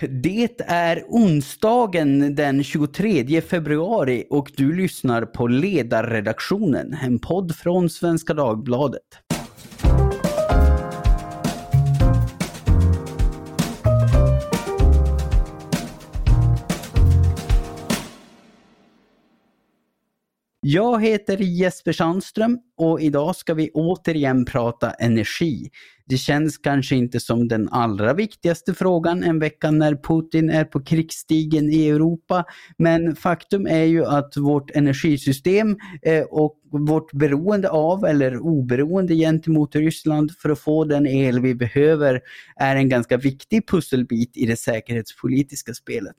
Det är onsdagen den 23 februari och du lyssnar på Ledarredaktionen, en podd från Svenska Dagbladet. Jag heter Jesper Sandström och idag ska vi återigen prata energi. Det känns kanske inte som den allra viktigaste frågan en vecka när Putin är på krigsstigen i Europa. Men faktum är ju att vårt energisystem eh, och vårt beroende av eller oberoende gentemot Ryssland för att få den el vi behöver är en ganska viktig pusselbit i det säkerhetspolitiska spelet.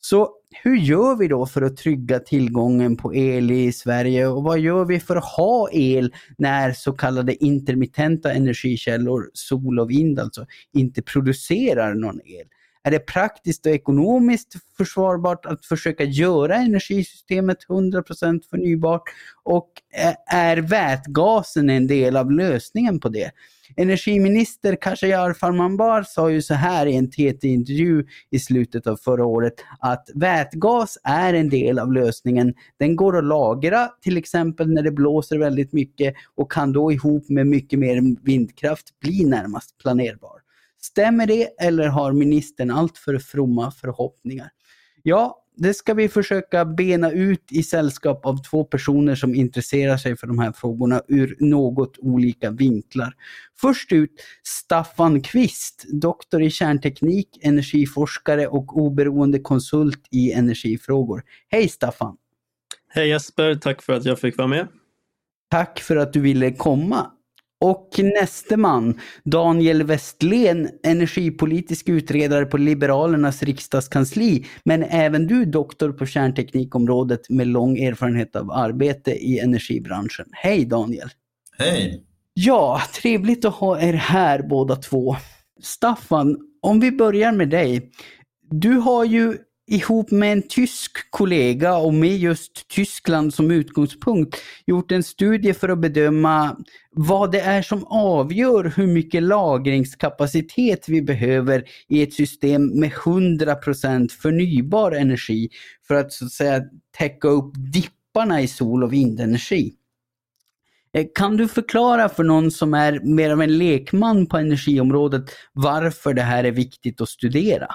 Så hur gör vi då för att trygga tillgången på el i Sverige och vad gör vi för att ha el när så kallade intermittenta energikällor, sol och vind alltså, inte producerar någon el? Är det praktiskt och ekonomiskt försvarbart att försöka göra energisystemet 100% förnybart? Och är vätgasen en del av lösningen på det? Energiminister Khashayar Farmanbar sa ju så här i en TT-intervju i slutet av förra året att vätgas är en del av lösningen. Den går att lagra till exempel när det blåser väldigt mycket och kan då ihop med mycket mer vindkraft bli närmast planerbar. Stämmer det eller har ministern allt för fromma förhoppningar? Ja, det ska vi försöka bena ut i sällskap av två personer som intresserar sig för de här frågorna ur något olika vinklar. Först ut Staffan Kvist, doktor i kärnteknik, energiforskare och oberoende konsult i energifrågor. Hej Staffan! Hej Jesper, tack för att jag fick vara med. Tack för att du ville komma. Och näste man, Daniel Westlén, energipolitisk utredare på Liberalernas riksdagskansli, men även du doktor på kärnteknikområdet med lång erfarenhet av arbete i energibranschen. Hej Daniel! Hej! Ja, trevligt att ha er här båda två. Staffan, om vi börjar med dig. Du har ju ihop med en tysk kollega och med just Tyskland som utgångspunkt gjort en studie för att bedöma vad det är som avgör hur mycket lagringskapacitet vi behöver i ett system med 100% förnybar energi för att så att säga täcka upp dipparna i sol och vindenergi. Eh, kan du förklara för någon som är mer av en lekman på energiområdet varför det här är viktigt att studera?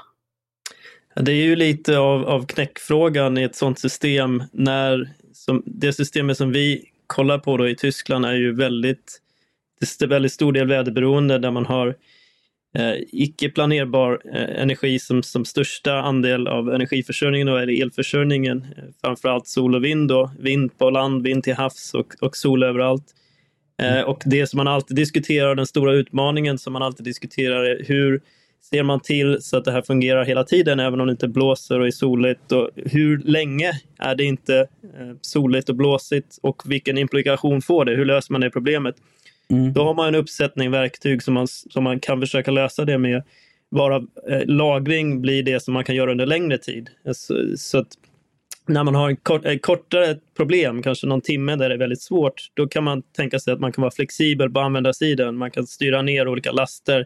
Det är ju lite av, av knäckfrågan i ett sådant system när som, det systemet som vi kollar på då i Tyskland är ju väldigt, det är väldigt stor del väderberoende där man har eh, icke planerbar eh, energi som, som största andel av energiförsörjningen och är elförsörjningen. Eh, framförallt sol och vind då, vind på land, vind till havs och, och sol överallt. Eh, och det som man alltid diskuterar, den stora utmaningen som man alltid diskuterar är hur ser man till så att det här fungerar hela tiden, även om det inte blåser och är soligt? Och hur länge är det inte eh, soligt och blåsigt och vilken implikation får det? Hur löser man det problemet? Mm. Då har man en uppsättning verktyg som man, som man kan försöka lösa det med. Varav eh, lagring blir det som man kan göra under längre tid. Så, så att när man har en kort, ett kortare problem, kanske någon timme där det är väldigt svårt, då kan man tänka sig att man kan vara flexibel på användarsidan. Man kan styra ner olika laster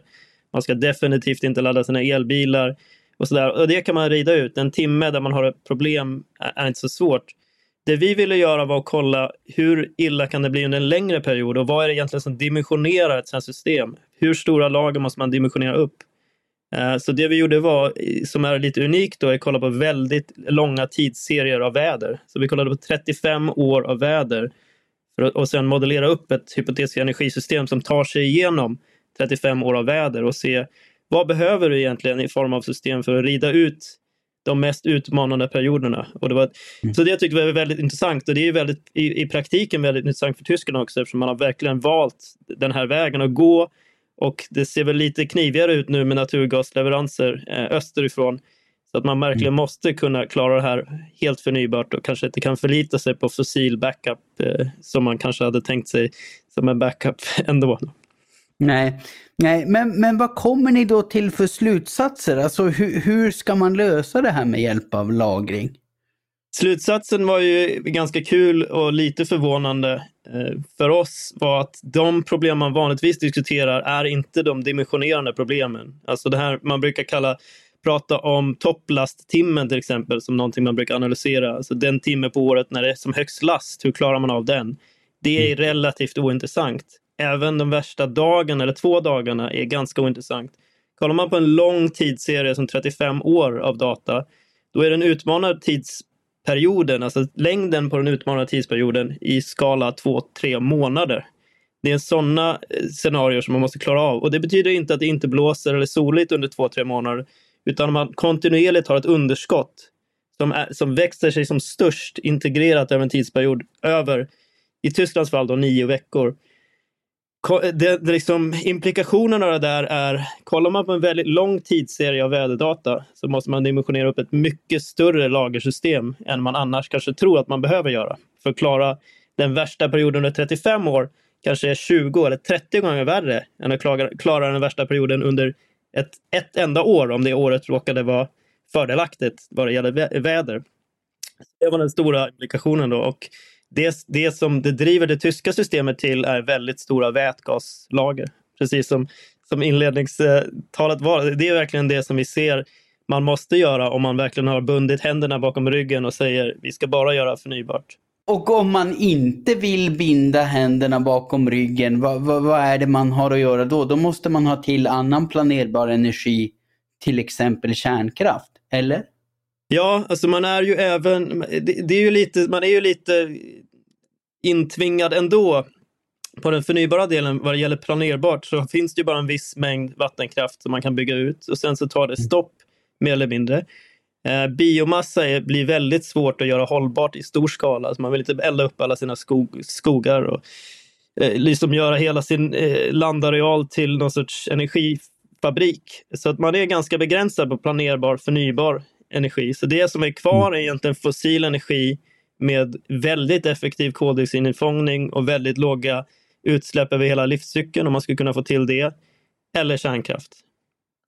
man ska definitivt inte ladda sina elbilar. Och, så där. och Det kan man rida ut. En timme där man har ett problem är inte så svårt. Det vi ville göra var att kolla hur illa kan det bli under en längre period och vad är det egentligen som dimensionerar ett sådant system? Hur stora lager måste man dimensionera upp? Eh, så det vi gjorde var, som är lite unikt, då, är att kolla på väldigt långa tidsserier av väder. Så vi kollade på 35 år av väder och sen modellera upp ett hypotetiskt energisystem som tar sig igenom 35 år av väder och se vad behöver du egentligen i form av system för att rida ut de mest utmanande perioderna. Och det var, mm. Så det tyckte vi var väldigt intressant och det är väldigt, i, i praktiken väldigt intressant för tyskarna också eftersom man har verkligen valt den här vägen att gå. Och det ser väl lite knivigare ut nu med naturgasleveranser eh, österifrån. Så att man verkligen mm. måste kunna klara det här helt förnybart och kanske inte kan förlita sig på fossil backup eh, som man kanske hade tänkt sig som en backup ändå. Nej, nej. Men, men vad kommer ni då till för slutsatser? Alltså hur, hur ska man lösa det här med hjälp av lagring? Slutsatsen var ju ganska kul och lite förvånande eh, för oss var att de problem man vanligtvis diskuterar är inte de dimensionerande problemen. Alltså det här man brukar kalla prata om topplasttimmen till exempel som någonting man brukar analysera. Alltså den timme på året när det är som högst last, hur klarar man av den? Det är mm. relativt ointressant. Även de värsta dagarna eller två dagarna är ganska ointressant. Kollar man på en lång tidsserie som 35 år av data, då är den utmanade tidsperioden, alltså längden på den utmanade tidsperioden i skala 2-3 månader. Det är sådana eh, scenarier som man måste klara av. Och det betyder inte att det inte blåser eller soligt under 2-3 månader, utan man kontinuerligt har ett underskott som, är, som växer sig som störst integrerat över en tidsperiod över, i Tysklands fall, då, nio veckor Eh, det, det liksom, implikationerna av det där är, kollar man på en väldigt lång tidsserie av väderdata så måste man dimensionera upp ett mycket större lagersystem än man annars kanske tror att man behöver göra. För att klara den värsta perioden under 35 år kanske är 20 eller 30 gånger värre än att klara, klara den värsta perioden under ett, ett enda år om det året råkade vara fördelaktigt vad det gäller väder. Det var den stora implikationen då. Och det, det som det driver det tyska systemet till är väldigt stora vätgaslager. Precis som, som inledningstalet var. Det är verkligen det som vi ser man måste göra om man verkligen har bundit händerna bakom ryggen och säger vi ska bara göra förnybart. Och om man inte vill binda händerna bakom ryggen, vad, vad, vad, är det man har att göra då? Då måste man ha till annan planerbar energi, till exempel kärnkraft, eller? Ja, alltså man är ju även, det, det, är ju lite, man är ju lite intvingad ändå på den förnybara delen vad det gäller planerbart så finns det ju bara en viss mängd vattenkraft som man kan bygga ut och sen så tar det stopp mer eller mindre. Eh, biomassa är, blir väldigt svårt att göra hållbart i stor skala. Alltså man vill inte elda upp alla sina skog, skogar och eh, liksom göra hela sin eh, landareal till någon sorts energifabrik. Så att man är ganska begränsad på planerbar förnybar energi. Så det som är kvar är egentligen fossil energi med väldigt effektiv koldioxidinfångning och väldigt låga utsläpp över hela livscykeln om man skulle kunna få till det. Eller kärnkraft.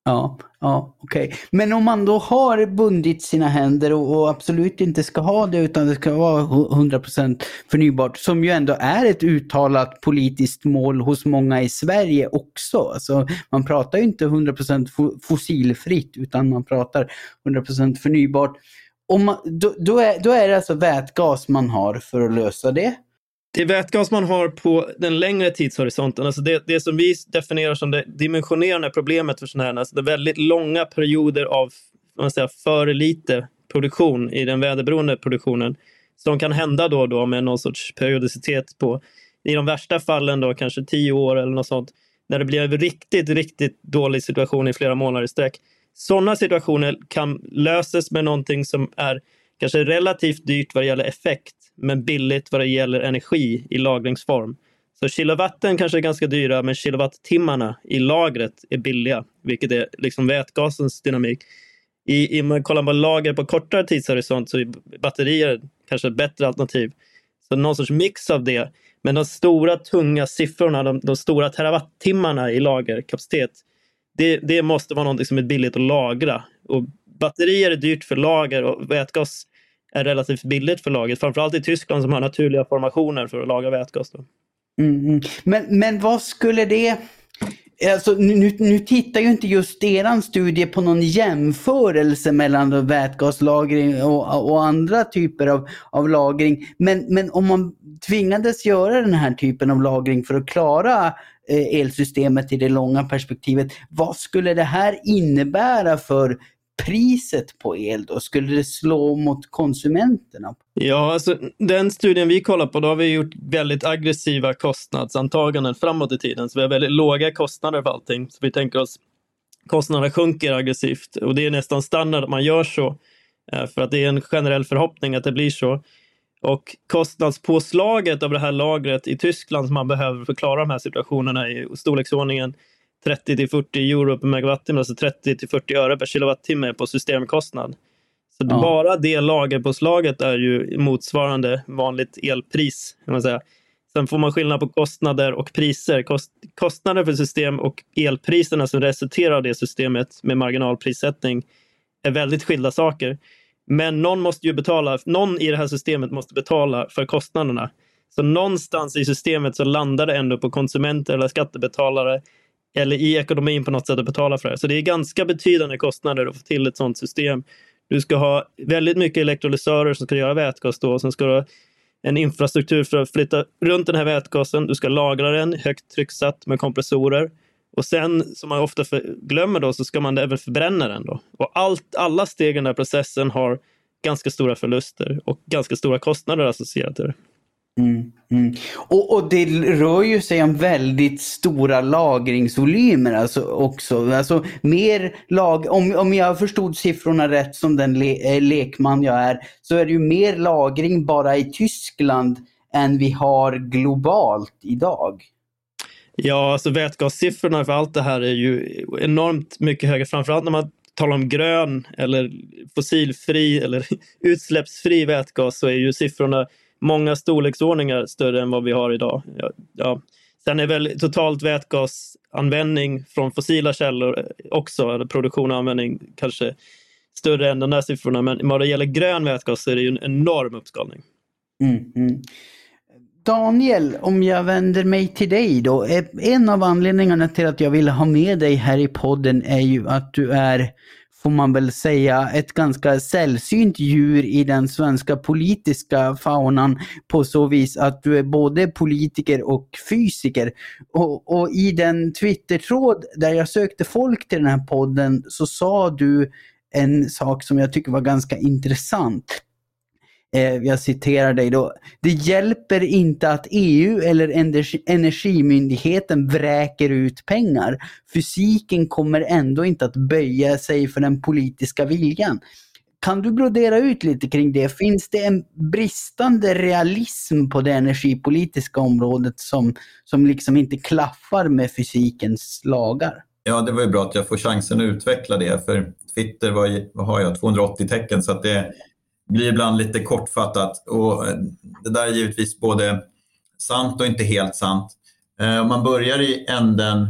Ja, ja okej. Okay. Men om man då har bundit sina händer och, och, absolut inte ska ha det utan det ska vara 100% förnybart som ju ändå är ett uttalat politiskt mål hos många i Sverige också. Alltså, man pratar ju inte 100% fossilfritt utan man pratar 100% förnybart. Om man, då, då, är, då är det alltså vätgas man har för att lösa det? Det är vätgas man har på den längre tidshorisonten. Alltså det, det som vi definierar som det dimensionerande problemet för sådana här, alltså det väldigt långa perioder av man säga, för lite produktion i den väderberoende produktionen som kan hända då och då med någon sorts periodicitet på, i de värsta fallen då kanske tio år eller något sånt, när det blir en riktigt, riktigt dålig situation i flera månader i sträck. Sådana situationer kan lösas med någonting som är kanske relativt dyrt vad det gäller effekt, men billigt vad det gäller energi i lagringsform. Så kilowatten kanske är ganska dyra, men kilowattimmarna i lagret är billiga, vilket är liksom vätgasens dynamik. I, i man kollar man lager på kortare tidshorisont så är batterier kanske ett bättre alternativ. Så någon sorts mix av det. Men de stora tunga siffrorna, de, de stora terawattimmarna i lagerkapacitet, det, det måste vara något som är billigt att lagra. Och batterier är dyrt för lager och vätgas är relativt billigt för laget. Framförallt i Tyskland som har naturliga formationer för att laga vätgas. Då. Mm, men, men vad skulle det... Alltså, nu, nu tittar ju inte just eran studie på någon jämförelse mellan vätgaslagring och, och andra typer av, av lagring. Men, men om man tvingades göra den här typen av lagring för att klara eh, elsystemet i det långa perspektivet, vad skulle det här innebära för priset på el då? Skulle det slå mot konsumenterna? Ja, alltså den studien vi kollar på, då har vi gjort väldigt aggressiva kostnadsantaganden framåt i tiden. Så vi har väldigt låga kostnader för allting. Så vi tänker oss kostnaderna sjunker aggressivt och det är nästan standard att man gör så. Eh, för att det är en generell förhoppning att det blir så. Och kostnadspåslaget av det här lagret i Tyskland som man behöver för att klara de här situationerna i storleksordningen 30 till 40 euro per megawattimme, alltså 30 till 40 öre per kilowattimme på systemkostnad. Så ja. bara det lagerpåslaget är ju motsvarande vanligt elpris. Kan man säga. Sen får man skillnad på kostnader och priser. Kost, kostnader för system och elpriserna som resulterar av det systemet med marginalprissättning är väldigt skilda saker. Men någon måste ju betala, någon i det här systemet måste betala för kostnaderna. Så någonstans i systemet så landar det ändå på konsumenter eller skattebetalare eller i ekonomin på något sätt att betala för det. Så det är ganska betydande kostnader att få till ett sådant system. Du ska ha väldigt mycket elektrolysörer som ska göra vätgas då. Och sen ska du ha en infrastruktur för att flytta runt den här vätgasen. Du ska lagra den högt trycksatt med kompressorer. Och sen, som man ofta glömmer då, så ska man även förbränna den då. Och allt, alla steg i den här processen har ganska stora förluster och ganska stora kostnader associerade till det. Mm, mm. Och, och, det rör ju sig om väldigt stora lagringsvolymer alltså också. Alltså mer lag, om, om jag förstod siffrorna rätt som den le, eh, lekman jag är, så är det ju mer lagring bara i Tyskland än vi har globalt idag. Ja, alltså vätgassiffrorna för allt det här är ju enormt mycket högre, framförallt när man talar om grön eller fossilfri eller utsläppsfri vätgas så är ju siffrorna många storleksordningar större än vad vi har idag. Ja, ja. Sen är väl totalt vätgasanvändning från fossila källor också, eller produktion och användning kanske större än de där siffrorna. Men vad det gäller grön vätgas så är det ju en enorm uppskalning. Mm, mm. Daniel, om jag vänder mig till dig då. Eh, en av anledningarna till att jag vill ha med dig här i podden är ju att du är får man väl säga, ett ganska sällsynt djur i den svenska politiska faunan på så vis att du är både politiker och fysiker. Och, och i den Twittertråd där jag sökte folk till den här podden så sa du en sak som jag tycker var ganska intressant. Eh, jag citerar dig då. Det hjälper inte att EU eller Energimyndigheten vräker ut pengar. Fysiken kommer ändå inte att böja sig för den politiska viljan. Kan du brodera ut lite kring det? Finns det en bristande realism på det energipolitiska området som, som liksom inte klaffar med fysikens lagar? Ja, det var ju bra att jag får chansen att utveckla det, för Twitter var, vad har jag, 280 tecken, så att det, blir ibland lite kortfattat. Och eh, det där är givetvis både sant och inte helt sant. Eh, om man börjar i änden eh,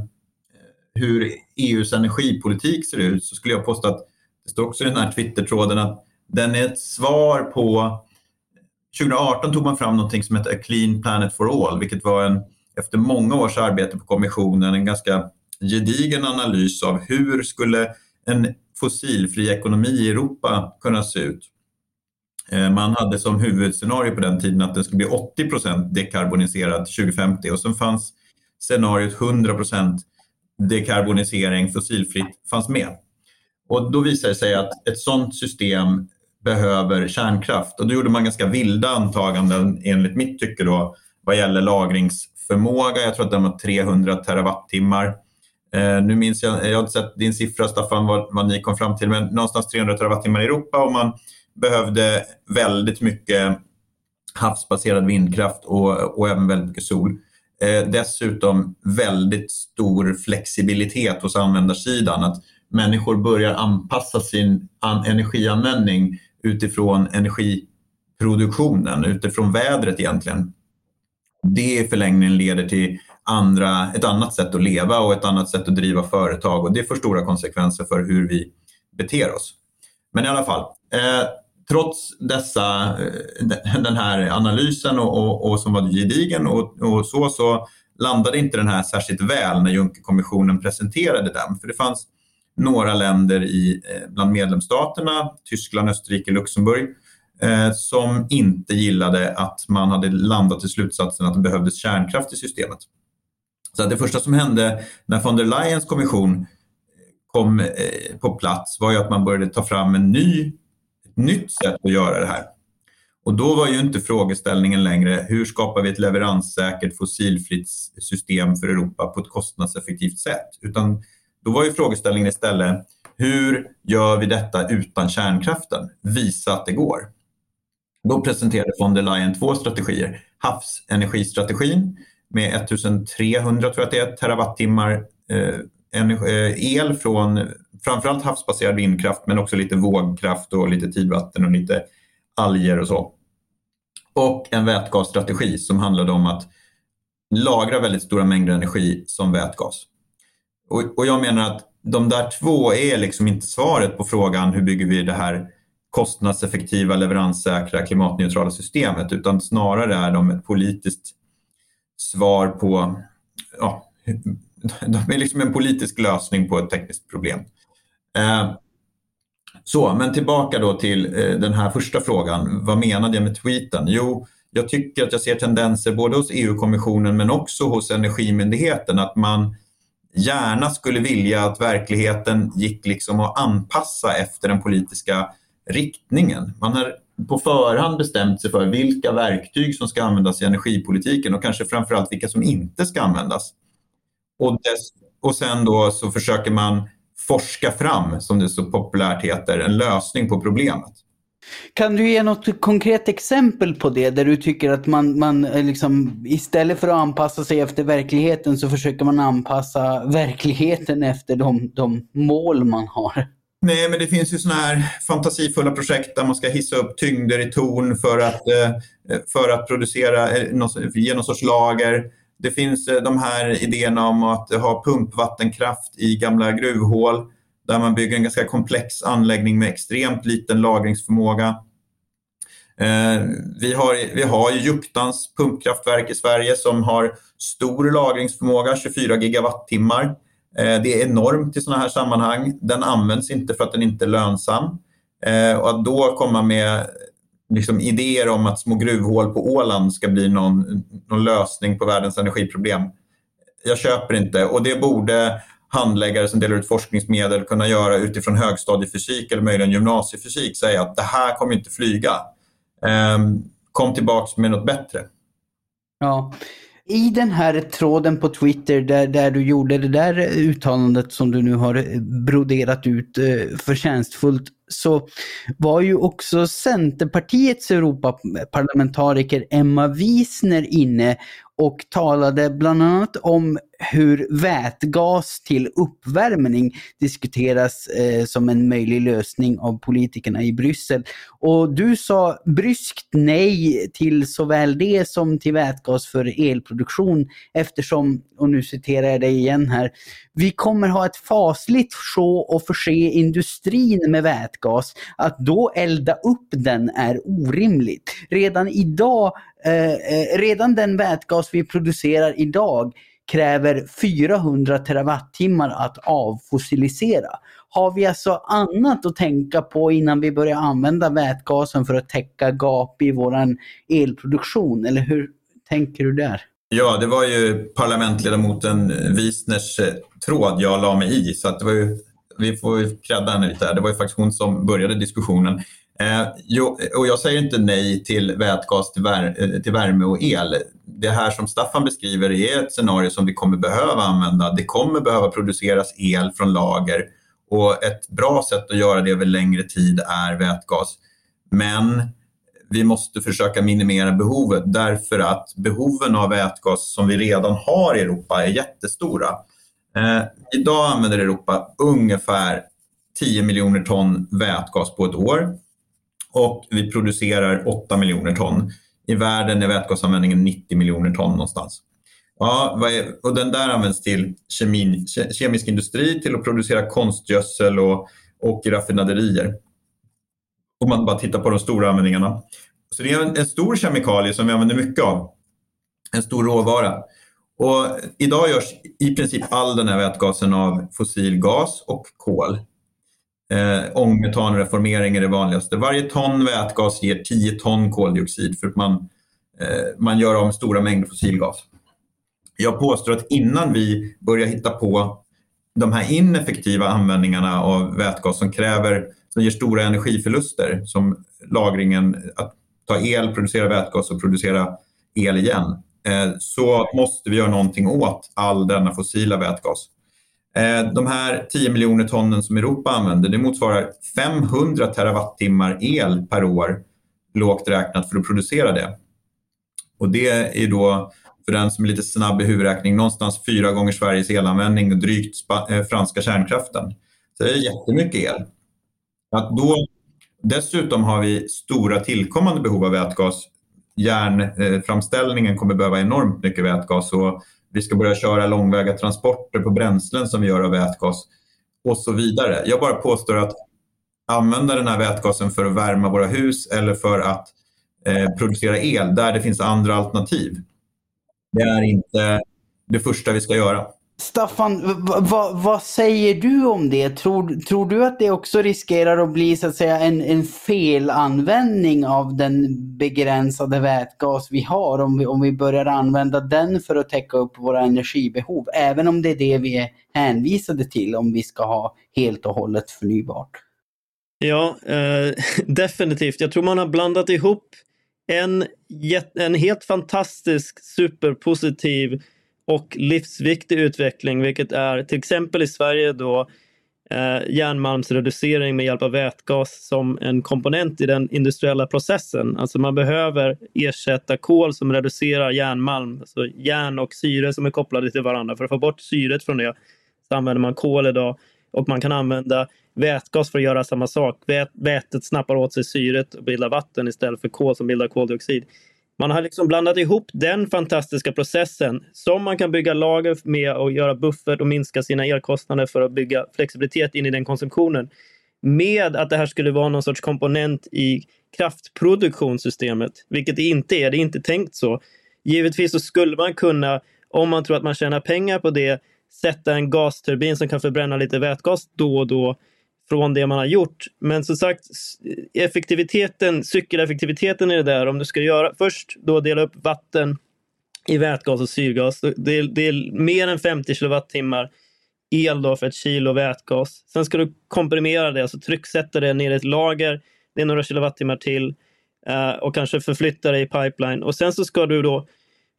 hur EUs energipolitik ser ut så skulle jag påstå att det står också i den här Twittertråden att den är ett svar på 2018 tog man fram något som heter A Clean Planet for All, vilket var en, efter många års arbete på kommissionen, en ganska gedigen analys av hur skulle en fossilfri ekonomi i Europa kunna se ut. Eh, man hade som huvudscenario på den tiden att den skulle bli 80 procent dekarboniserad 2050 och sen fanns scenariot 100 procent dekarbonisering fossilfritt fanns med. Och då visade det sig att ett sådant system behöver kärnkraft och då gjorde man ganska vilda antaganden enligt mitt tycke då vad gäller lagringsförmåga. Jag tror att den var 300 terawattimmar. Eh, nu minns jag, jag har inte sett din siffra Staffan vad, vad ni kom fram till, men någonstans 300 terawattimmar i Europa och man behövde väldigt mycket havsbaserad vindkraft och, och även väldigt mycket sol. Eh, dessutom väldigt stor flexibilitet hos användarsidan. Att människor börjar anpassa sin an energianvändning utifrån energiproduktionen, utifrån vädret egentligen. Det i förlängningen leder till andra, ett annat sätt att leva och ett annat sätt att driva företag och det får stora konsekvenser för hur vi beter oss. Men i alla fall, eh, trots dessa, eh, den här analysen och, och, och som var gedigen och, och, så, så landade inte den här särskilt väl när Junckerkommissionen presenterade den. För det fanns några länder i, eh, bland medlemsstaterna, Tyskland, Österrike, Luxemburg, eh, som inte gillade att man hade landat i slutsatsen att det behövdes kärnkraft i systemet. Så det första som hände när von der Leyens kommission eh, kom eh, på plats var ju att man började ta fram en ny nytt sätt att göra det här. Och då var ju inte frågeställningen längre hur skapar vi ett leveranssäkert fossilfritt system för Europa på ett kostnadseffektivt sätt? Utan då var ju frågeställningen istället hur gör vi detta utan kärnkraften? Visa att det går. Då presenterade von der Leyen två strategier. Havsenergistrategin med 1300 tror jag det är, terawattimmar eh, eh el från framförallt havsbaserad vindkraft men också lite vågkraft och lite tidvatten och lite alger och så. Och en vätgasstrategi som handlade om att lagra väldigt stora mängder energi som vätgas. Och, och jag menar att de där två är liksom inte svaret på frågan hur bygger vi det här kostnadseffektiva, leveranssäkra, klimatneutrala systemet utan snarare är de ett politiskt svar på ja, de är liksom en politisk lösning på ett tekniskt problem. Eh, så, men tillbaka då till eh, den här första frågan. Vad menade jag med tweeten? Jo, jag tycker att jag ser tendenser både hos EU-kommissionen men också hos Energimyndigheten att man gärna skulle vilja att verkligheten gick liksom att anpassa efter den politiska riktningen. Man har på förhand bestämt sig för vilka verktyg som ska användas i energipolitiken och kanske framförallt vilka som inte ska användas. Och, dess, och sen då så försöker man forska fram, som det så populärt heter, en lösning på problemet. Kan du ge något konkret exempel på det, där du tycker att man, man eh, liksom, istället för att anpassa sig efter verkligheten så försöker man anpassa verkligheten efter de, de mål man har? Nej, men det finns ju sådana här fantasifulla projekt där man ska hissa upp tyngder i torn för att, eh, för att producera, eh, ge någon sorts lager. Det finns eh, de här idéerna om att ha pumpvattenkraft i gamla gruvhål där man bygger en ganska komplex anläggning med extremt liten lagringsförmåga. Eh, vi har, vi har Juktans pumpkraftverk i Sverige som har stor lagringsförmåga, 24 gigawattimmar. Eh, det är enormt i sådana här sammanhang. Den används inte för att den inte är lönsam. Och att då komma med liksom idéer om att små gruvhål på Åland ska bli någon, någon lösning på världens energiproblem. Jag köper inte och det borde handläggare som delar ut forskningsmedel kunna göra utifrån högstadiefysik eller möjligen gymnasiefysik säga att det här kommer inte flyga. Ehm, kom tillbaks med något bättre. Ja. I den här tråden på Twitter där, där du gjorde det där uttalandet som du nu har broderat ut eh, förtjänstfullt så var ju också Centerpartiets Europaparlamentariker Emma Wiesner inne och talade bland annat om hur vätgas till uppvärmning diskuteras eh, som en möjlig lösning av politikerna i Bryssel. Och du sa bryskt nej till såväl det som till vätgas för elproduktion eftersom, och nu citerar jag dig igen här, vi kommer ha ett fasligt sjå och förse industrin med vätgas. Att då elda upp den är orimligt. Redan idag, Eh, eh, redan den vätgas vi producerar idag kräver 400 terawattimmar att avfossilisera. Har vi alltså annat att tänka på innan vi börjar använda vätgasen för att täcka gap i vår elproduktion? Eller hur tänker du där? Ja, det var ju parlamentledamoten Wisners eh, tråd jag la mig i. Så att det var ju, vi får ju credda henne lite. här. Det var ju faktiskt hon som började diskussionen. Eh, jo, och jag säger inte nej till vätgas till, vär, eh, till värme och el. Det här som Staffan beskriver är ett scenario som vi kommer behöva använda. Det kommer behöva produceras el från lager och ett bra sätt att göra det över längre tid är vätgas. Men vi måste försöka minimera behovet därför att behoven av vätgas som vi redan har i Europa är jättestora. Eh, idag använder Europa ungefär 10 miljoner ton vätgas på ett år och vi producerar 8 miljoner ton. I världen är vätgasanvändningen 90 miljoner ton någonstans. Ja, och den där används till kemin, kemisk industri, till att producera konstgödsel och, och raffinaderier. Om man bara tittar på de stora användningarna. Så det är en, en stor kemikalie som vi använder mycket av. En stor råvara. Och idag görs i princip all den här vätgasen av fossil gas och kol. Eh, ångmetanreformering är det vanligaste. Varje ton vätgas ger 10 ton koldioxid för att man, eh, man gör av med stora mängder fossilgas. Jag påstår att innan vi börjar hitta på de här ineffektiva användningarna av vätgas som kräver, som ger stora energiförluster som lagringen, att ta el, producera vätgas och producera el igen, eh, så måste vi göra någonting åt all denna fossila vätgas. Eh, de här 10 miljoner tonnen som Europa använder, det motsvarar 500 terawattimmar el per år, lågt räknat, för att producera det. Och det är då, för den som är lite snabb i huvudräkning, någonstans fyra gånger Sveriges elanvändning och drygt eh, franska kärnkraften. Så det är jättemycket el. Att då, dessutom har vi stora tillkommande behov av vätgas. Järnframställningen eh, kommer behöva enormt mycket vätgas och vi ska börja köra långväga transporter på bränslen som vi gör av vätgas och så vidare. Jag bara påstår att använda den här vätgasen för att värma våra hus eller för att eh, producera el där det finns andra alternativ. Det är inte det första vi ska göra. Staffan, vad säger du om det? Tror, tror du att det också riskerar att bli så att säga en, en felanvändning av den begränsade vätgas vi har om vi, om vi börjar använda den för att täcka upp våra energibehov? Även om det är det vi är hänvisade till om vi ska ha helt och hållet förnybart. Ja, eh, definitivt. Jag tror man har blandat ihop en, en helt fantastisk, superpositiv och livsviktig utveckling, vilket är till exempel i Sverige då eh, järnmalmsreducering med hjälp av vätgas som en komponent i den industriella processen. Alltså man behöver ersätta kol som reducerar järnmalm, alltså järn och syre som är kopplade till varandra. För att få bort syret från det så använder man kol idag och man kan använda vätgas för att göra samma sak. Vät, vätet snappar åt sig syret och bildar vatten istället för kol som bildar koldioxid. Man har liksom blandat ihop den fantastiska processen som man kan bygga lager med och göra buffert och minska sina elkostnader för att bygga flexibilitet in i den konsumtionen. Med att det här skulle vara någon sorts komponent i kraftproduktionssystemet, vilket det inte är. Det är inte tänkt så. Givetvis så skulle man kunna, om man tror att man tjänar pengar på det, sätta en gasturbin som kan förbränna lite vätgas då och då från det man har gjort. Men som sagt, effektiviteten, cykeleffektiviteten i det där, om du ska göra först då dela upp vatten i vätgas och syrgas. Det är, det är mer än 50 kilowattimmar el då för ett kilo vätgas. Sen ska du komprimera det, alltså trycksätta det ner i ett lager. Det är några kilowattimmar till eh, och kanske förflytta det i pipeline. Och sen så ska du då,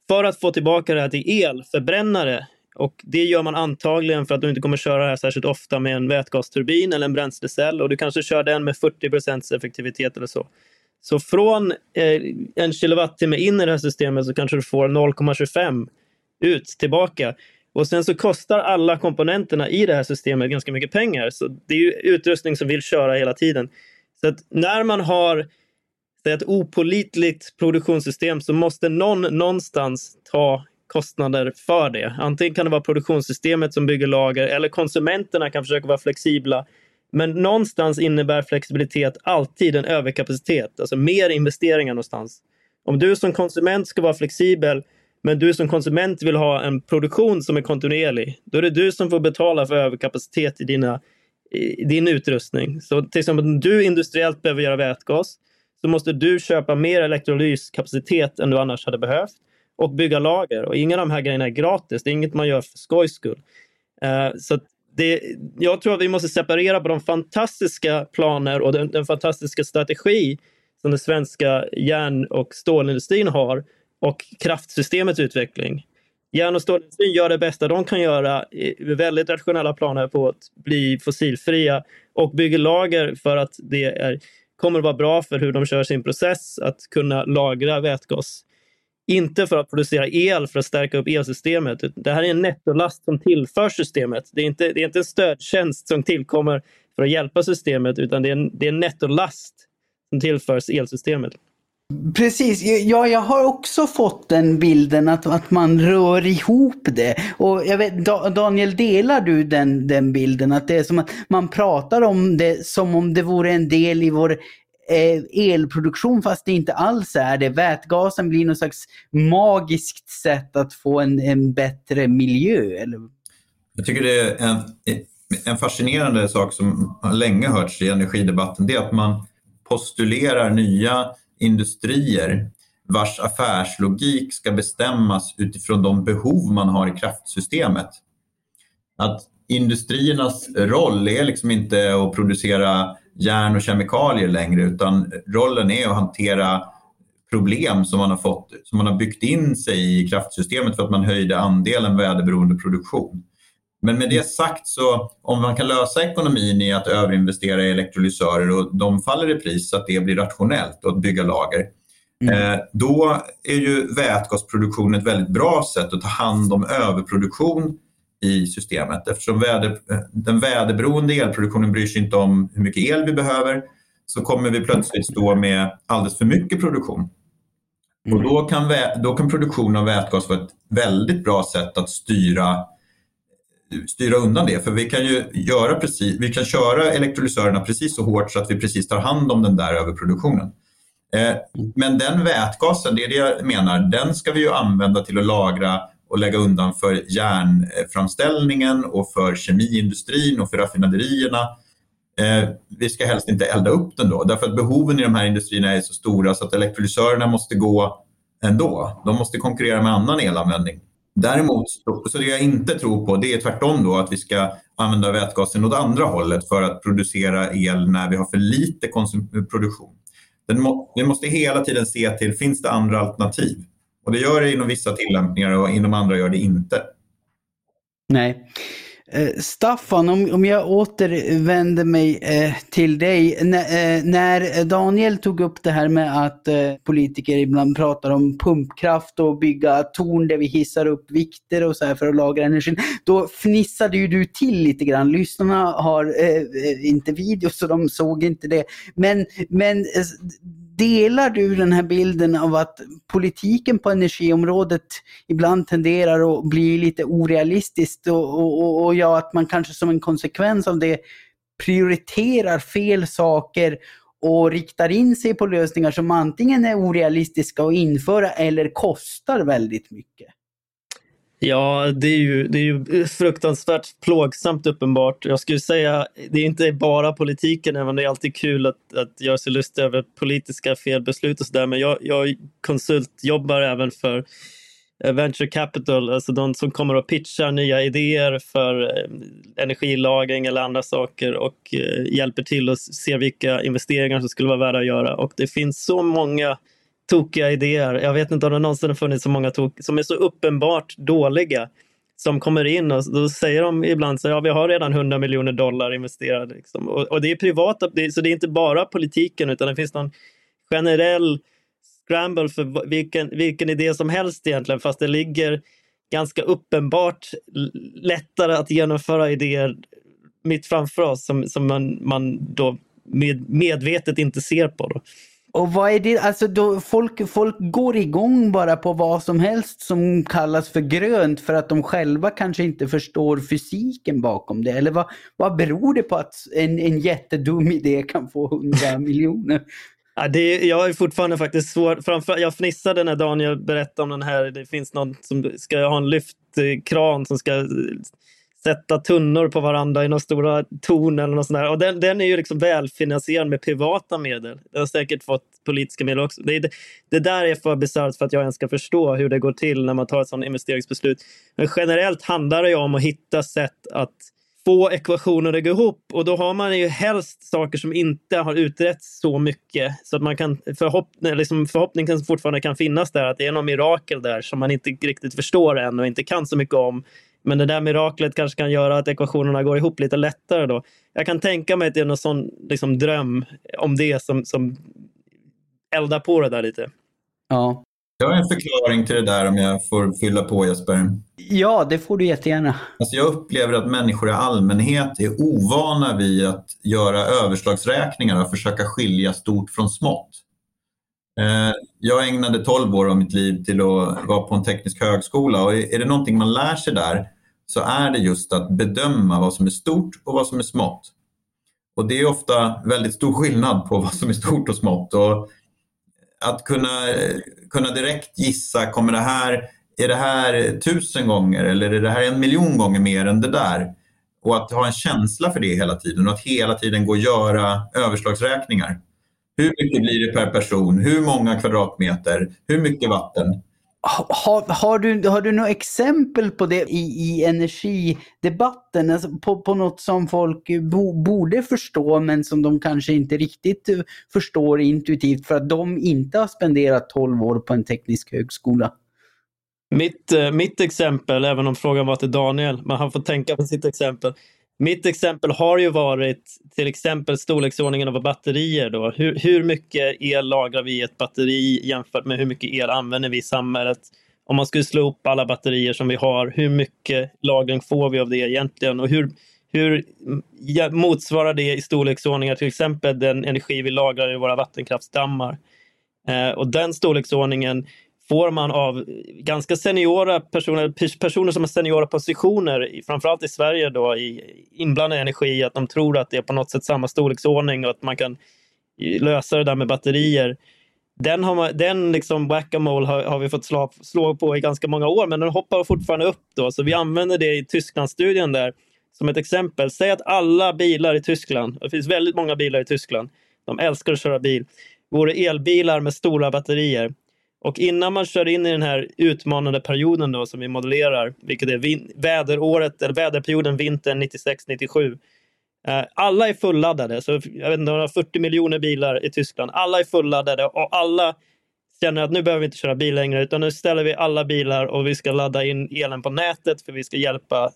för att få tillbaka det här till el, förbränna det och det gör man antagligen för att du inte kommer köra det här särskilt ofta med en vätgasturbin eller en bränslecell och du kanske kör den med 40% effektivitet eller så. Så från eh, en kilowattimme in i det här systemet så kanske du får 0,25 ut tillbaka. Och sen så kostar alla komponenterna i det här systemet ganska mycket pengar. Så det är ju utrustning som vill köra hela tiden. Så att när man har ett opolitligt produktionssystem så måste någon någonstans ta kostnader för det. Antingen kan det vara produktionssystemet som bygger lager eller konsumenterna kan försöka vara flexibla. Men någonstans innebär flexibilitet alltid en överkapacitet, alltså mer investeringar någonstans. Om du som konsument ska vara flexibel men du som konsument vill ha en produktion som är kontinuerlig, då är det du som får betala för överkapacitet i, dina, i din utrustning. Så till exempel om du industriellt behöver göra vätgas så måste du köpa mer elektrolyskapacitet än du annars hade behövt och bygga lager. Och inga av de här grejerna är gratis. Det är inget man gör för skojs skull. Uh, så det, jag tror att vi måste separera på de fantastiska planer och den, den fantastiska strategi som den svenska järn och stålindustrin har och kraftsystemets utveckling. Järn och stålindustrin gör det bästa de kan göra med väldigt rationella planer på att bli fossilfria och bygger lager för att det är, kommer att vara bra för hur de kör sin process att kunna lagra vätgas inte för att producera el för att stärka upp elsystemet. Det här är en nettolast som tillför systemet. Det är inte, det är inte en stödtjänst som tillkommer för att hjälpa systemet utan det är en, det är en nettolast som tillförs elsystemet. Precis, ja, jag har också fått den bilden att, att man rör ihop det. Och jag vet, Daniel, delar du den, den bilden? Att det är som att man pratar om det som om det vore en del i vår Eh, elproduktion fast det inte alls är det. Vätgasen blir något slags magiskt sätt att få en, en bättre miljö. Eller? Jag tycker det är en, en fascinerande sak som har länge hörts i energidebatten. Det är att man postulerar nya industrier vars affärslogik ska bestämmas utifrån de behov man har i kraftsystemet. Att industriernas roll är liksom inte att producera järn och kemikalier längre utan rollen är att hantera problem som man har fått, som man har byggt in sig i kraftsystemet för att man höjde andelen väderberoende produktion. Men med det sagt så om man kan lösa ekonomin i att överinvestera i elektrolysörer och de faller i pris så att det blir rationellt att bygga lager. Mm. Eh, då är ju vätgasproduktion ett väldigt bra sätt att ta hand om överproduktion i systemet. Eftersom väder, den väderberoende elproduktionen bryr sig inte om hur mycket el vi behöver så kommer vi plötsligt stå med alldeles för mycket produktion. Mm. Och då kan, då kan produktion av vätgas vara ett väldigt bra sätt att styra, styra undan det. För vi kan ju göra precis, vi kan köra elektrolysörerna precis så hårt så att vi precis tar hand om den där överproduktionen. Eh, men den vätgasen, det är det jag menar, den ska vi ju använda till att lagra och lägga undan för järnframställningen och för kemiindustrin och för raffinaderierna. Eh, vi ska helst inte elda upp den då, därför att behoven i de här industrierna är så stora så att elektrolysörerna måste gå ändå. De måste konkurrera med annan elanvändning. Däremot, så det jag inte tror på det är tvärtom då att vi ska använda vätgasen åt andra hållet för att producera el när vi har för lite produktion. Må, vi måste hela tiden se till, finns det andra alternativ? Och det gör det inom vissa tillämpningar och inom andra gör det inte. Nej. Eh, Staffan, om, jag återvänder mig eh, till dig. Eh, när Daniel tog upp det här med att politiker ibland pratar om pumpkraft och bygga torn där vi hissar upp vikter och så här för att lagra energin. Då fnissade ju du till lite grann. Lyssnarna har inte video så de såg inte det. Men, men Delar du den här bilden av att politiken på energiområdet ibland tenderar att bli lite orealistiskt och, och, och ja, att man kanske som en konsekvens av det prioriterar fel saker och riktar in sig på lösningar som antingen är orealistiska att införa eller kostar väldigt mycket? Ja, det är, ju, det är ju fruktansvärt plågsamt uppenbart. Jag skulle säga, det är inte bara politiken, även om det är alltid kul att, att göra sig lustig över politiska felbeslut och sådär. Men jag, jag konsultjobbar även för eh, venture capital, alltså de som kommer och pitchar nya idéer för eh, energilagring eller andra saker och eh, hjälper till och ser vilka investeringar som skulle vara värda att göra. Och det finns så många tokiga idéer. Jag vet inte om det någonsin har funnits så många tok som är så uppenbart dåliga som kommer in och då säger de ibland så ja, vi har redan 100 miljoner dollar investerade. Liksom. Och, och, det är privata, så det är inte bara politiken utan det finns någon generell scramble för vilken, vilken idé som helst egentligen fast det ligger ganska uppenbart lättare att genomföra idéer mitt framför oss som, som man, man då med, medvetet inte ser på. Då. Och vad är det, alltså då folk, folk går igång bara på vad som helst som kallas för grönt för att de själva kanske inte förstår fysiken bakom det. Eller vad, vad beror det på att en, en jättedum idé kan få 100 miljoner? Ja, det, jag är fortfarande faktiskt svår. Framför, jag fnissade när Daniel berättade om den här. Det finns någon som ska ha en lyftkran som ska sätta tunnor på varandra i några stora torn eller något sånt där. Och den, den är ju liksom välfinansierad med privata medel. Den har säkert fått politiska medel också. Det, det, det där är för bisarrt för att jag ens ska förstå hur det går till när man tar ett sådant investeringsbeslut. Men generellt handlar det ju om att hitta sätt att få ekvationer att gå ihop och då har man ju helst saker som inte har utretts så mycket så att man kan förhopp liksom förhoppningen fortfarande kan finnas där att det är något mirakel där som man inte riktigt förstår än och inte kan så mycket om men det där miraklet kanske kan göra att ekvationerna går ihop lite lättare då. Jag kan tänka mig att det är någon sån liksom, dröm om det som, som eldar på det där lite. Ja. Jag har en förklaring till det där om jag får fylla på Jesper. Ja, det får du jättegärna. Alltså jag upplever att människor i allmänhet är ovana vid att göra överslagsräkningar och försöka skilja stort från smått. Eh, jag ägnade 12 år av mitt liv till att vara på en teknisk högskola och är det någonting man lär sig där så är det just att bedöma vad som är stort och vad som är smått. Och det är ofta väldigt stor skillnad på vad som är stort och smått. Och att kunna, kunna direkt gissa, kommer det här, är det här tusen gånger eller är det här en miljon gånger mer än det där? Och att ha en känsla för det hela tiden och att hela tiden gå och göra överslagsräkningar. Hur mycket blir det per person? Hur många kvadratmeter? Hur mycket vatten? Har, har, du, har du några exempel på det i, i energidebatten? Alltså på, på något som folk bo, borde förstå men som de kanske inte riktigt eh, förstår intuitivt för att de inte har spenderat 12 år på en teknisk högskola? Mitt, eh, mitt exempel, även om frågan var till Daniel, men han får tänka på sitt exempel. Mitt exempel har ju varit till exempel storleksordningen av batterier. Då. Hur, hur mycket el lagrar vi i ett batteri jämfört med hur mycket el använder vi i samhället? Om man skulle slå upp alla batterier som vi har, hur mycket lagring får vi av det egentligen? Och hur, hur motsvarar det i storleksordningar till exempel den energi vi lagrar i våra vattenkraftsdammar? Eh, och den storleksordningen får man av ganska seniora personer, personer som har seniora positioner, framförallt i Sverige, då, i inblandad energi, att de tror att det är på något sätt samma storleksordning och att man kan lösa det där med batterier. den, har man, den liksom whack-a-mole har, har, vi fått slå, slå, på i ganska många år, men den hoppar fortfarande upp. Då, så vi använder det i Tysklandsstudien där som ett exempel. Säg att alla bilar i Tyskland, det finns väldigt många bilar i Tyskland, de älskar att köra bil, vore elbilar med stora batterier. Och innan man kör in i den här utmanande perioden då, som vi modellerar, vilket är väderåret, eller väderperioden vintern 96-97. Eh, alla är fulladdade, så jag vet inte, 40 miljoner bilar i Tyskland. Alla är fulladdade och alla känner att nu behöver vi inte köra bil längre, utan nu ställer vi alla bilar och vi ska ladda in elen på nätet för vi ska hjälpa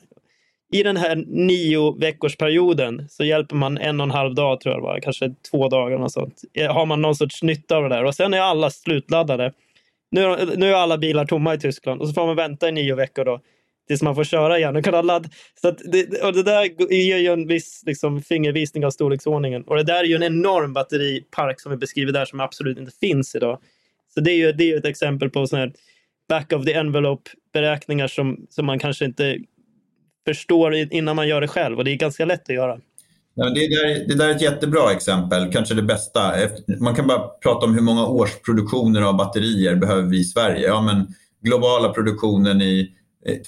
i den här nio veckorsperioden så hjälper man en och en halv dag, tror jag det var, kanske två dagar och sånt. Har man någon sorts nytta av det där och sen är alla slutladdade. Nu, nu är alla bilar tomma i Tyskland och så får man vänta i nio veckor då tills man får köra igen och kunna ladda. Så det, och det där ger ju en viss liksom, fingervisning av storleksordningen. Och det där är ju en enorm batteripark som vi beskriver där som absolut inte finns idag. Så det är ju, det är ju ett exempel på sån här back of the envelope beräkningar som, som man kanske inte förstår innan man gör det själv och det är ganska lätt att göra. Ja, det, där, det där är ett jättebra exempel, kanske det bästa. Man kan bara prata om hur många årsproduktioner av batterier behöver vi i Sverige. Ja, men globala produktionen i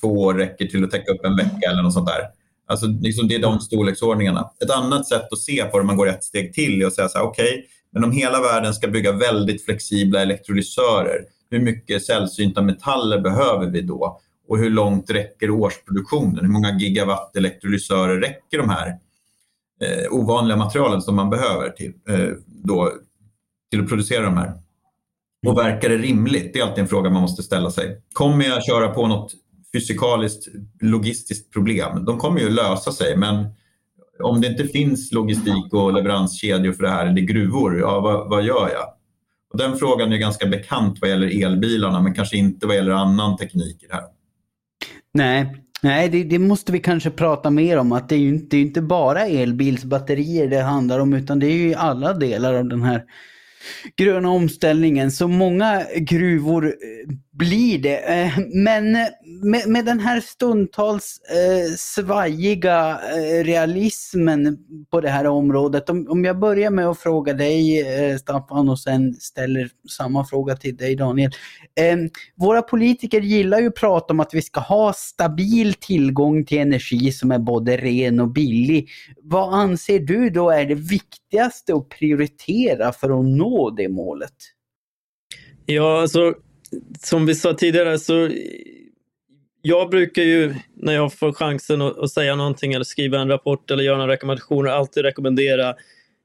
två år räcker till att täcka upp en vecka eller något sånt där. Alltså, liksom det är de storleksordningarna. Ett annat sätt att se på det, om man går ett steg till, är att säga så här, okej, okay, men om hela världen ska bygga väldigt flexibla elektrolysörer, hur mycket sällsynta metaller behöver vi då? Och hur långt räcker årsproduktionen? Hur många gigawatt elektrolysörer räcker de här eh, ovanliga materialen som man behöver till, eh, då, till att producera de här? Och verkar det rimligt? Det är alltid en fråga man måste ställa sig. Kommer jag köra på något fysikaliskt logistiskt problem? De kommer ju lösa sig, men om det inte finns logistik och leveranskedjor för det här, eller gruvor, ja, vad, vad gör jag? Och den frågan är ganska bekant vad gäller elbilarna, men kanske inte vad gäller annan teknik i det här. Nej, Nej det, det, måste vi kanske prata mer om. Att det är ju inte, det är inte bara elbilsbatterier det handlar om utan det är ju alla delar av den här gröna omställningen. Så många gruvor eh, blir det. Eh, men med, med den här stundtals eh, svajiga eh, realismen på det här området. Om, om jag börjar med att fråga dig eh, Staffan och sen ställer samma fråga till dig Daniel. Eh, våra politiker gillar ju att prata om att vi ska ha stabil tillgång till energi som är både ren och billig. Vad anser du då är det viktigaste att prioritera för att nå det målet? Ja, alltså som vi sa tidigare så jag brukar ju när jag får chansen att, att, säga någonting eller skriva en rapport eller göra några rekommendationer alltid rekommendera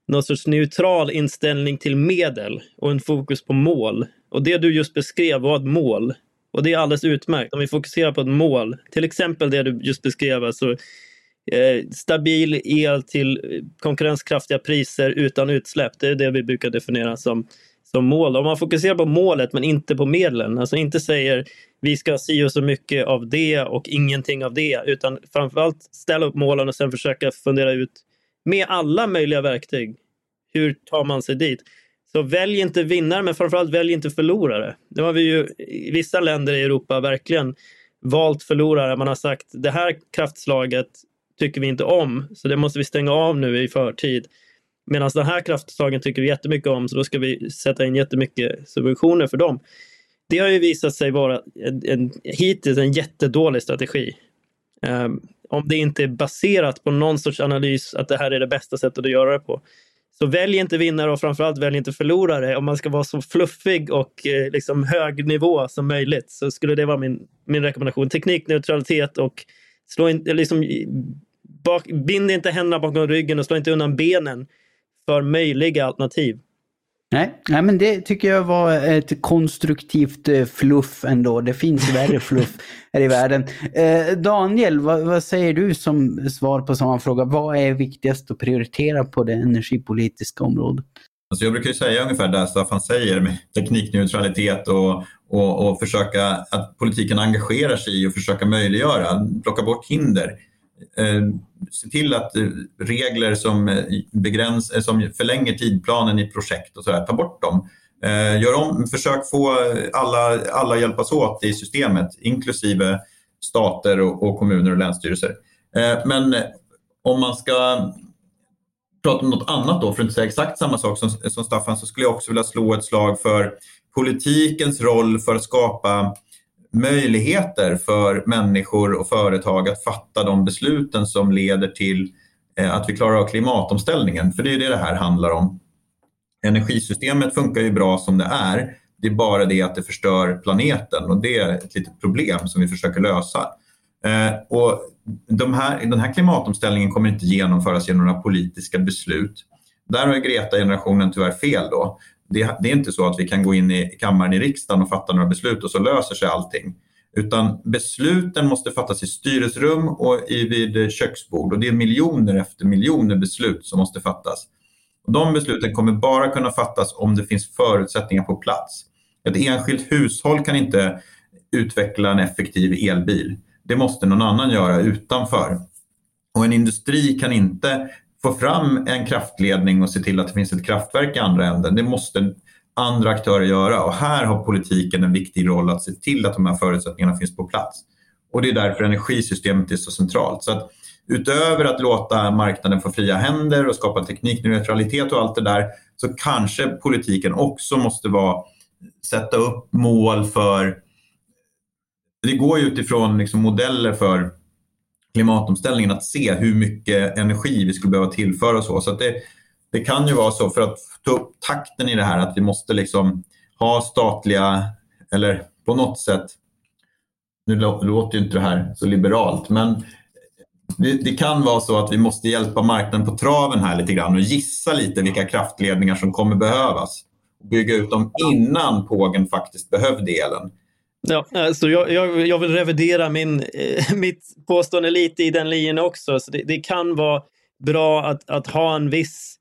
någon sorts neutral inställning till medel och en fokus på mål. Och det du just beskrev var ett mål. Och det är alldeles utmärkt. Om vi fokuserar på ett mål, till exempel det du just beskrev, alltså eh, stabil el till konkurrenskraftiga priser utan utsläpp. Det är det vi brukar definiera som som mål. Om man fokuserar på målet men inte på medlen, alltså inte säger vi ska si och så mycket av det och ingenting av det, utan framförallt ställa upp målen och sen försöka fundera ut med alla möjliga verktyg. Hur tar man sig dit? Så välj inte vinnare, men framförallt välj inte förlorare. Nu har vi ju i vissa länder i Europa verkligen valt förlorare. Man har sagt det här kraftslaget tycker vi inte om, så det måste vi stänga av nu i förtid. Medan den här kraftslagen tycker vi jättemycket om, så då ska vi sätta in jättemycket subventioner för dem. Det har ju visat sig vara en, en, hittills en jättedålig strategi. Um, om det inte är baserat på någon sorts analys att det här är det bästa sättet att göra det på. Så välj inte vinnare och framförallt välj inte förlorare. Om man ska vara så fluffig och eh, liksom hög nivå som möjligt så skulle det vara min, min rekommendation. Teknikneutralitet och slå in, liksom, bak, bind inte händerna bakom ryggen och slå inte undan benen för möjliga alternativ. Nej, nej, men det tycker jag var ett konstruktivt eh, fluff ändå. Det finns värre fluff här i världen. Eh, Daniel, vad, vad, säger du som svar på samma fråga? Vad är viktigast att prioritera på det energipolitiska området? Alltså jag brukar säga ungefär det Staffan säger med teknikneutralitet och, och, och försöka att politiken engagerar sig i och försöka möjliggöra, plocka bort hinder. Eh, se till att eh, regler som, eh, begräns, som förlänger tidplanen i projekt och så där, ta bort dem. Gör om, försök få alla, alla hjälpas åt i systemet, inklusive stater och, och kommuner och länsstyrelser. Men om man ska prata om något annat då, för att inte säga exakt samma sak som, som Staffan, så skulle jag också vilja slå ett slag för politikens roll för att skapa möjligheter för människor och företag att fatta de besluten som leder till eh, att vi klarar av klimatomställningen. För det är det det här handlar om. Energisystemet funkar ju bra som det är. Det är bara det att det förstör planeten och det är ett litet problem som vi försöker lösa. Eh, och de här, den här klimatomställningen kommer inte genomföras genom några politiska beslut. Där har Greta-generationen tyvärr fel. Då. Det, det, är inte så att vi kan gå in i kammaren i riksdagen och fatta några beslut och så löser sig allting. Utan besluten måste fattas i styrelserum och i, vid köksbord och det är miljoner efter miljoner beslut som måste fattas. Och de besluten kommer bara kunna fattas om det finns förutsättningar på plats. Ett enskilt hushåll kan inte utveckla en effektiv elbil. Det måste någon annan göra utanför. Och en industri kan inte få fram en kraftledning och se till att det finns ett kraftverk i andra änden. Det måste andra aktörer göra och här har politiken en viktig roll att se till att de här förutsättningarna finns på plats. Och det är därför energisystemet är så centralt. Så att utöver att låta marknaden få fria händer och skapa teknikneutralitet och allt det där så kanske politiken också måste vara, sätta upp mål för det går ju utifrån liksom modeller för klimatomställningen att se hur mycket energi vi skulle behöva tillföra och så. så det, det kan ju vara så för att ta upp takten i det här att vi måste liksom ha statliga, eller på något sätt, nu låter ju inte det här så liberalt, men det, det, kan vara så att vi måste hjälpa marknaden på traven här lite grann och gissa lite vilka kraftledningar som kommer behövas. Bygga ut dem innan pågen faktiskt behövde elen. Ja, alltså jag, jag, jag vill revidera min, eh, mitt påstående lite i den linjen också. Så det, det, kan vara bra att, att ha en viss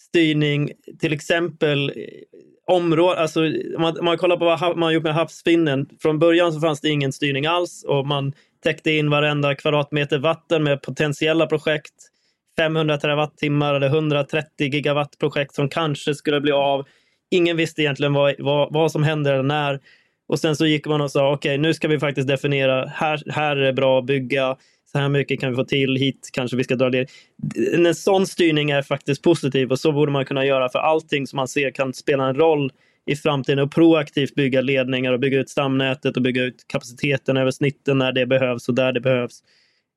styrning, till exempel eh, område, alltså om man, man kollar på vad man har gjort med havsfinnen. Från början så fanns det ingen styrning alls och man täckte in varenda kvadratmeter vatten med potentiella projekt. 500 terawattimmar eller 130 gigawatt projekt som kanske skulle bli av. Ingen visste egentligen vad, vad, vad som hände eller när. Och sen så gick man och sa okej, okay, nu ska vi faktiskt definiera, här, här är det bra att bygga, så här mycket kan vi få till, hit kanske vi ska dra det. En sån styrning är faktiskt positiv och så borde man kunna göra för allting som man ser kan spela en roll i framtiden och proaktivt bygga ledningar och bygga ut stamnätet och bygga ut kapaciteten över snitten när det behövs och där det behövs.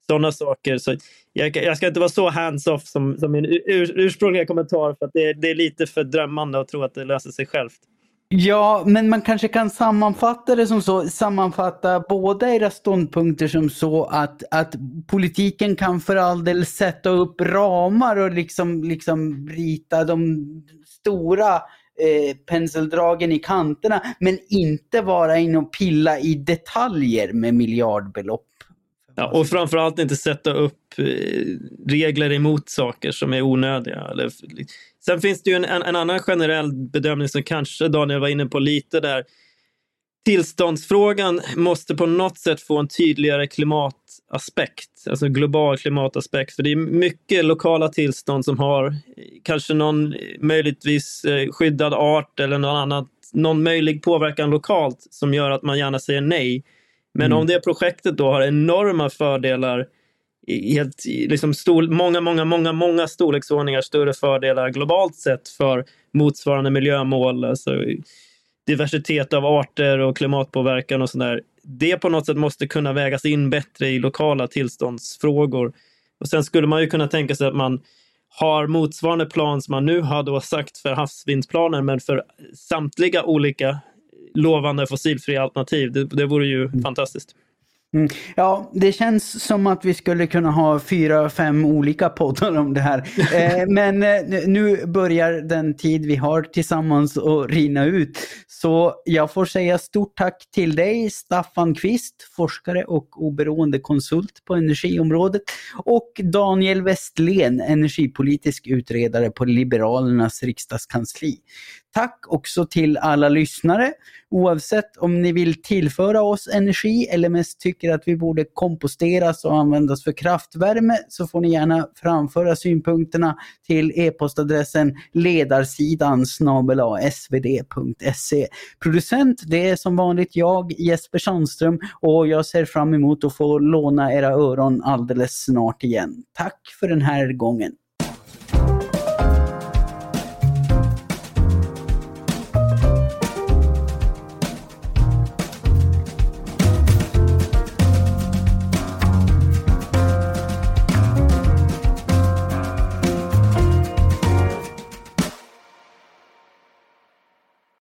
Sådana saker. Så jag, jag ska inte vara så hands-off som, som min ur, ursprungliga kommentar för att det, det är lite för drömmande att tro att det löser sig självt. Ja, men man kanske kan sammanfatta det som så, sammanfatta båda era ståndpunkter som så att, att politiken kan för all del sätta upp ramar och liksom, liksom rita de stora eh, penseldragen i kanterna, men inte vara in och pilla i detaljer med miljardbelopp. Ja, och framförallt inte sätta upp eh, regler emot saker som är onödiga. Eller, sen finns det ju en, en, en, annan generell bedömning som kanske Daniel var inne på lite där. Tillståndsfrågan måste på något sätt få en tydligare klimataspekt, alltså global klimataspekt. För det är mycket lokala tillstånd som har kanske någon möjligtvis eh, skyddad art eller någon annat, någon möjlig påverkan lokalt som gör att man gärna säger nej. Men mm. om det projektet då har enorma fördelar, helt, liksom stor, många, många, många, många storleksordningar större fördelar globalt sett för motsvarande miljömål, alltså diversitet av arter och klimatpåverkan och sådär. Det på något sätt måste kunna vägas in bättre i lokala tillståndsfrågor. Och sen skulle man ju kunna tänka sig att man har motsvarande plan som man nu har då sagt för havsvindsplanen, men för samtliga olika lovande fossilfria alternativ. Det, det vore ju mm. fantastiskt. Mm. Ja, det känns som att vi skulle kunna ha fyra, fem olika poddar om det här. Eh, men eh, nu börjar den tid vi har tillsammans att rinna ut. Så jag får säga stort tack till dig, Staffan Kvist, forskare och oberoende konsult på energiområdet, och Daniel Westlén, energipolitisk utredare på Liberalernas riksdagskansli. Tack också till alla lyssnare. Oavsett om ni vill tillföra oss energi eller mest tycker att vi borde komposteras och användas för kraftvärme så får ni gärna framföra synpunkterna till e-postadressen ledarsidan svd.se. Producent det är som vanligt jag, Jesper Sandström och jag ser fram emot att få låna era öron alldeles snart igen. Tack för den här gången.